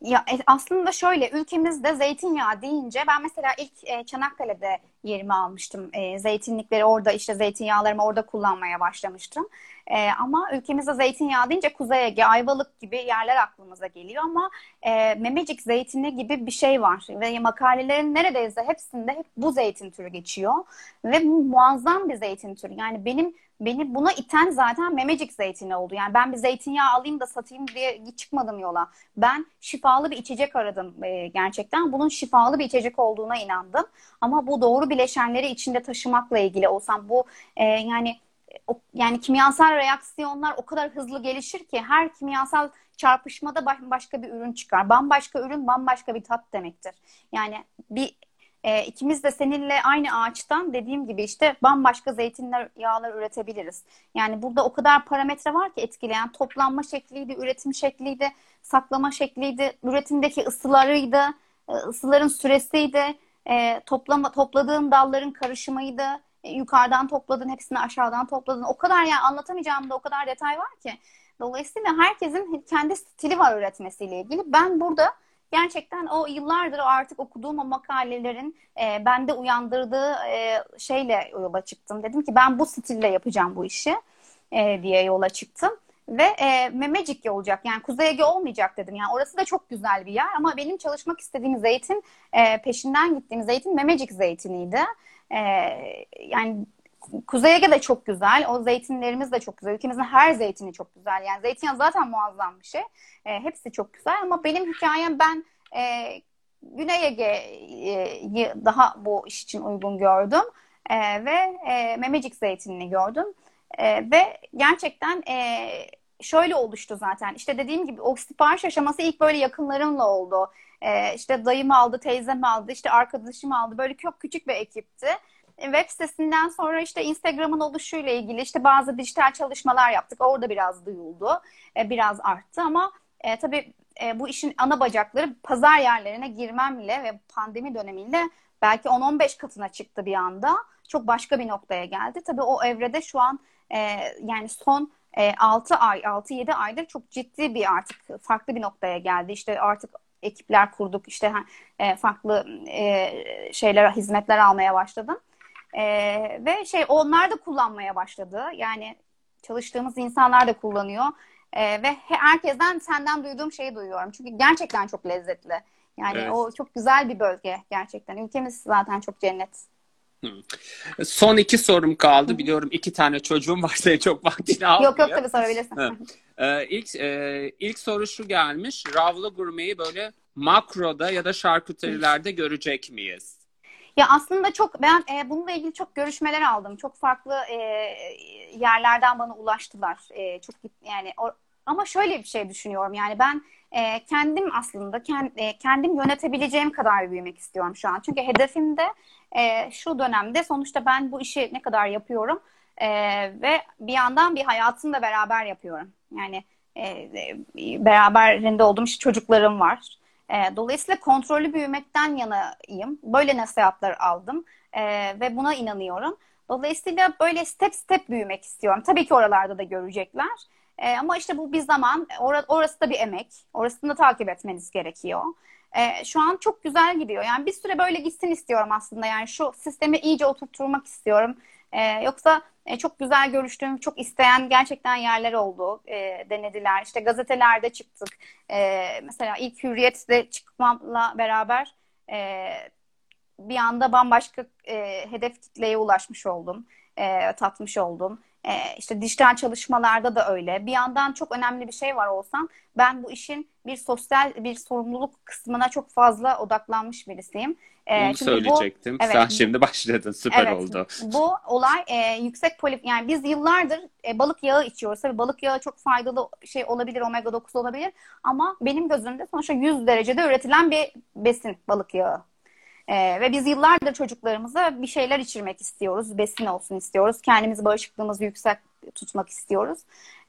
Ya e, aslında şöyle ülkemizde zeytinyağı deyince ben mesela ilk e, Çanakkale'de yerimi almıştım. E, zeytinlikleri orada işte zeytinyağlarımı orada kullanmaya başlamıştım. E, ama ülkemizde zeytinyağı deyince Kuzey Ege, Ayvalık gibi yerler aklımıza geliyor ama e, Memecik zeytini gibi bir şey var ve makalelerin neredeyse hepsinde hep bu zeytin türü geçiyor ve muazzam bir zeytin türü. Yani benim beni buna iten zaten Memecik zeytini oldu. Yani ben bir zeytinyağı alayım da satayım diye çıkmadım yola. Ben şifalı bir içecek aradım e, gerçekten. Bunun şifalı bir içecek olduğuna inandım. Ama bu doğru bileşenleri içinde taşımakla ilgili olsam bu e, yani yani kimyasal reaksiyonlar o kadar hızlı gelişir ki her kimyasal çarpışmada baş- başka bir ürün çıkar. Bambaşka ürün bambaşka bir tat demektir. Yani bir e, ikimiz de seninle aynı ağaçtan dediğim gibi işte bambaşka zeytinler, yağlar üretebiliriz. Yani burada o kadar parametre var ki etkileyen toplanma şekliydi, üretim şekliydi, saklama şekliydi, üretimdeki ısılarıydı, e, ısıların süresiydi, e, toplama, topladığın dalların karışımıydı, yukarıdan topladın, hepsini aşağıdan topladın. O kadar yani anlatamayacağım da o kadar detay var ki. Dolayısıyla herkesin kendi stili var üretmesiyle ilgili. Ben burada gerçekten o yıllardır artık okuduğum o makalelerin e, bende uyandırdığı e, şeyle yola çıktım. Dedim ki ben bu stille yapacağım bu işi e, diye yola çıktım. Ve e, Memecik olacak yani Kuzey Ege olmayacak dedim. Yani orası da çok güzel bir yer ama benim çalışmak istediğim zeytin e, peşinden gittiğim zeytin Memecik zeytiniydi. E, yani Kuzey Ege de çok güzel. O zeytinlerimiz de çok güzel. Ülkemizin her zeytini çok güzel. Yani zeytinyağı zaten muazzam bir şey. E, hepsi çok güzel ama benim hikayem ben e, Güney Ege'yi daha bu iş için uygun gördüm. E, ve e, Memecik zeytinini gördüm. E, ve gerçekten e, şöyle oluştu zaten. İşte dediğim gibi o sipariş aşaması ilk böyle yakınlarımla oldu. E, işte dayım aldı, teyzem aldı, işte arkadaşım aldı. Böyle çok küçük bir ekipti web sitesinden sonra işte Instagram'ın oluşuyla ilgili işte bazı dijital çalışmalar yaptık. Orada biraz duyuldu. E, biraz arttı ama e, tabii e, bu işin ana bacakları pazar yerlerine girmemle ve pandemi dönemiyle belki 10-15 katına çıktı bir anda. Çok başka bir noktaya geldi. Tabii o evrede şu an e, yani son e, 6 ay, 6-7 aydır çok ciddi bir artık farklı bir noktaya geldi. İşte artık ekipler kurduk. işte e, farklı e, şeyler, hizmetler almaya başladım. Ee, ve şey onlar da kullanmaya başladı. Yani çalıştığımız insanlar da kullanıyor. Ee, ve herkesten senden duyduğum şeyi duyuyorum. Çünkü gerçekten çok lezzetli. Yani Evet. o çok güzel bir bölge gerçekten. Ülkemiz zaten çok cennet. Son iki sorum kaldı. Biliyorum iki tane çocuğum var. Senin çok vaktini almıyor. Yok yok tabii sorabilirsin. Ee, ilk, e, ilk soru şu gelmiş. Ravlı gurmeyi böyle makroda ya da şarküterilerde görecek miyiz? Ya aslında çok ben e, bununla ilgili çok görüşmeler aldım. Çok farklı e, yerlerden bana ulaştılar. E, çok yani o, ama şöyle bir şey düşünüyorum. Yani ben e, kendim aslında kend, e, kendim yönetebileceğim kadar büyümek istiyorum şu an. Çünkü hedefimde e, şu dönemde sonuçta ben bu işi ne kadar yapıyorum e, ve bir yandan bir hayatını da beraber yapıyorum. Yani e, e, beraberinde olduğum işte çocuklarım var. E, dolayısıyla kontrollü büyümekten yanayım. Böyle nasihatler aldım e, ve buna inanıyorum. Dolayısıyla böyle step step büyümek istiyorum. Tabii ki oralarda da görecekler. E, ama işte bu bir zaman, or orası da bir emek. Orasını da takip etmeniz gerekiyor. E, şu an çok güzel gidiyor. Yani bir süre böyle gitsin istiyorum aslında. Yani şu sistemi iyice oturtturmak istiyorum. E, yoksa e, çok güzel görüştüğüm, çok isteyen gerçekten yerler oldu. E, denediler. İşte gazetelerde çıktık. E, mesela ilk Hürriyet'te çıkmamla beraber e, bir anda bambaşka e, hedef kitleye ulaşmış oldum. E, tatmış oldum. E, işte dijital çalışmalarda da öyle. Bir yandan çok önemli bir şey var olsam ben bu işin bir sosyal bir sorumluluk kısmına çok fazla odaklanmış birisiyim. E, Onu söyleyecektim. Bu, evet, Sen şimdi başladın. Süper evet, oldu. Bu olay e, yüksek polif yani biz yıllardır e, balık yağı içiyoruz. Tabii balık yağı çok faydalı şey olabilir, omega 9 olabilir ama benim gözümde sonuçta 100 derecede üretilen bir besin balık yağı. Ee, ve biz yıllardır çocuklarımıza bir şeyler içirmek istiyoruz. Besin olsun istiyoruz. Kendimizi bağışıklığımızı yüksek tutmak istiyoruz.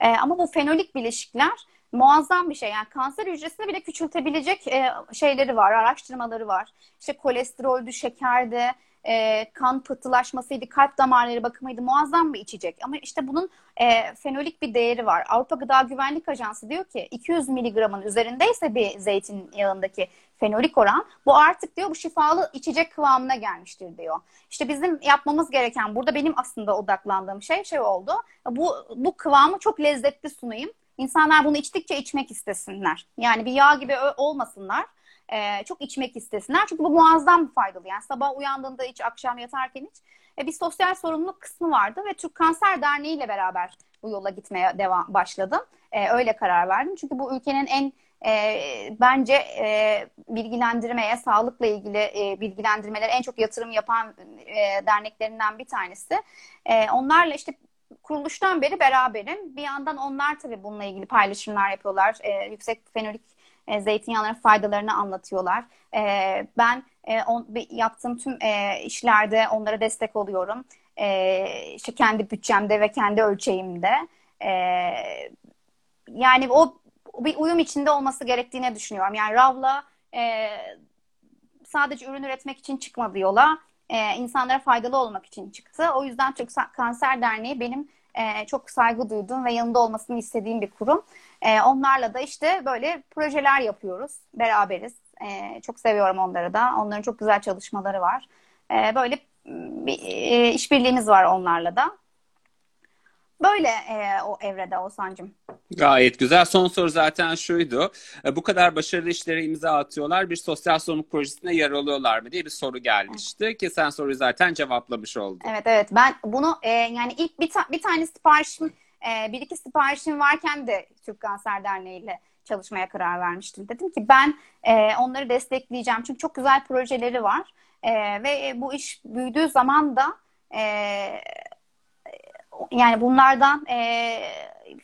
Ee, ama bu fenolik bileşikler muazzam bir şey. Yani kanser hücresini bile küçültebilecek e, şeyleri var, araştırmaları var. İşte kolesteroldü, şekerde, e, kan pıhtılaşmasıydı, kalp damarları bakımıydı muazzam bir içecek. Ama işte bunun e, fenolik bir değeri var. Avrupa Gıda Güvenlik Ajansı diyor ki 200 miligramın üzerindeyse bir zeytin yağındaki fenolik oran bu artık diyor bu şifalı içecek kıvamına gelmiştir diyor. İşte bizim yapmamız gereken burada benim aslında odaklandığım şey şey oldu. Bu bu kıvamı çok lezzetli sunayım. İnsanlar bunu içtikçe içmek istesinler. Yani bir yağ gibi olmasınlar. Ee, çok içmek istesinler. Çünkü bu muazzam faydalı. Yani sabah uyandığında iç, akşam yatarken iç. E, bir sosyal sorumluluk kısmı vardı ve Türk Kanser Derneği ile beraber bu yola gitmeye devam başladım. E, öyle karar verdim. Çünkü bu ülkenin en e, bence e, bilgilendirmeye, sağlıkla ilgili e, bilgilendirmeler en çok yatırım yapan e, derneklerinden bir tanesi. E, onlarla işte kuruluştan beri beraberim. Bir yandan onlar tabii bununla ilgili paylaşımlar yapıyorlar. E, yüksek fenolik e, zeytinyağların faydalarını anlatıyorlar. E, ben e, on, yaptığım tüm e, işlerde onlara destek oluyorum. E, işte kendi bütçemde ve kendi ölçeğimde. E, yani o bir uyum içinde olması gerektiğini düşünüyorum. Yani Rav'la e, sadece ürün üretmek için çıkmadı yola. E, insanlara faydalı olmak için çıktı. O yüzden Türk Kanser Derneği benim e, çok saygı duyduğum ve yanında olmasını istediğim bir kurum. E, onlarla da işte böyle projeler yapıyoruz. Beraberiz. E, çok seviyorum onları da. Onların çok güzel çalışmaları var. E, böyle bir e, işbirliğimiz var onlarla da. Böyle e, o evrede Oğuzhan'cığım. Gayet güzel. Son soru zaten şuydu. E, bu kadar başarılı işlere imza atıyorlar. Bir sosyal sorumluluk projesine yer alıyorlar mı diye bir soru gelmişti. Evet. Ki sen soruyu zaten cevaplamış oldun. Evet evet. Ben bunu e, yani ilk bir, ta- bir tane siparişim e, bir iki siparişim varken de Türk Kanser Derneği ile çalışmaya karar vermiştim. Dedim ki ben e, onları destekleyeceğim. Çünkü çok güzel projeleri var. E, ve bu iş büyüdüğü zaman da e, yani bunlardan e,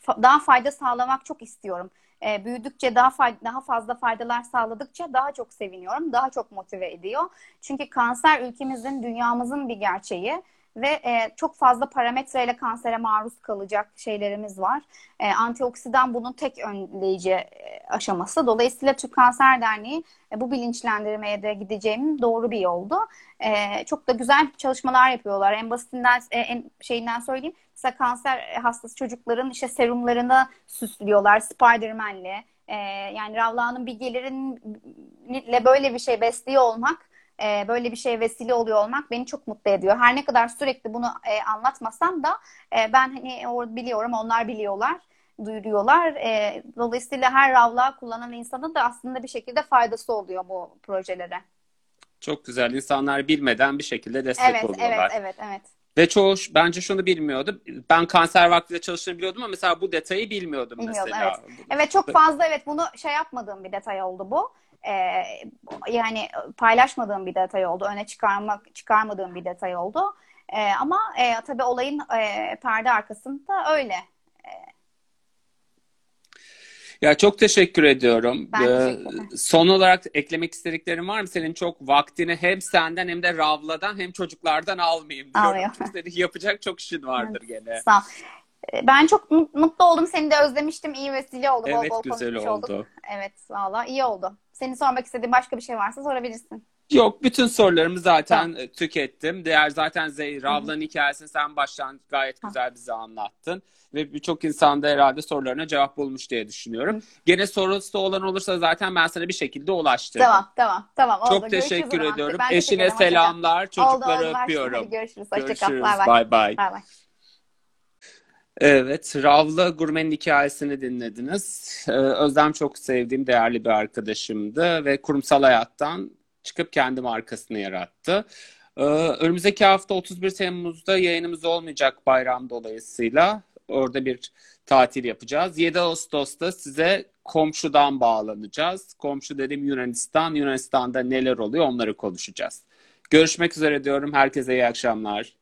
daha fayda sağlamak çok istiyorum. E, büyüdükçe daha fayda, daha fazla faydalar sağladıkça daha çok seviniyorum, daha çok motive ediyor. Çünkü kanser ülkemizin, dünyamızın bir gerçeği ve e, çok fazla parametreyle kansere maruz kalacak şeylerimiz var. E, antioksidan bunun tek önleyici e, aşaması. Dolayısıyla Türk Kanser Derneği e, bu bilinçlendirmeye de gideceğim doğru bir yoldu. E, çok da güzel çalışmalar yapıyorlar. En basitinden e, en şeyinden söyleyeyim. Mesela kanser hastası çocukların işte serumlarını süslüyorlar Spiderman'le. E, yani Ravla'nın bilgilerinle böyle bir şey besliyor olmak e, böyle bir şey vesile oluyor olmak beni çok mutlu ediyor. Her ne kadar sürekli bunu e, anlatmasam da e, ben hani or biliyorum, onlar biliyorlar, duyuruyorlar. E, dolayısıyla her ravla kullanan insanın da aslında bir şekilde faydası oluyor bu projelere. Çok güzel. İnsanlar bilmeden bir şekilde destek evet, oluyorlar. Evet, evet, evet. Ve çoğu bence şunu bilmiyordu. Ben kanser vaktiyle çalıştığını biliyordum ama mesela bu detayı bilmiyordum, bilmiyordum mesela. Evet. evet çok fazla evet bunu şey yapmadığım bir detay oldu bu. E, yani paylaşmadığım bir detay oldu. Öne çıkarmak çıkarmadığım bir detay oldu. E, ama e, tabii olayın e, perde arkasında öyle. Ya çok teşekkür ediyorum. Ben Ee, teşekkür ederim. son olarak eklemek istediklerin var mı? Senin çok vaktini hem senden hem de Ravla'dan hem çocuklardan almayayım diyorum. Almıyor. Çünkü senin yapacak çok işin vardır gene. Sağ ol. Ben çok mut- mutlu oldum. Seni de özlemiştim. İyi vesile oldu. Bol Evet bol güzel konuşmuş oldu. olduk. Evet valla iyi oldu. Seni sormak istediğin başka bir şey varsa sorabilirsin. Yok bütün sorularımı zaten e, tükettim. Diğer zaten Zey, Ravla'nın hikayesini sen baştan gayet güzel bize anlattın. Ve birçok insan da herhalde sorularına cevap bulmuş diye düşünüyorum. Gene sorusu olan olursa zaten ben sana bir şekilde ulaştırırım. Tamam tamam tamam oldu. Çok Görüşürüz teşekkür ediyorum. Ben teşekkür Eşine kal. selamlar. Çocukları oldu, oldu. öpüyorum. Hadi görüşürüz. Hoşça kal. Görüşürüz. Bay bay. Bay bay. Evet, Ravla Gurme'nin hikayesini dinlediniz. Ee, Özlem çok sevdiğim değerli bir arkadaşımdı ve kurumsal hayattan çıkıp kendi markasını yarattı. Ee, önümüzdeki hafta 31 Temmuz'da yayınımız olmayacak bayram dolayısıyla. Orada bir tatil yapacağız. 7 Ağustos'ta size komşudan bağlanacağız. Komşu dedim Yunanistan. Yunanistan'da neler oluyor onları konuşacağız. Görüşmek üzere diyorum. Herkese iyi akşamlar.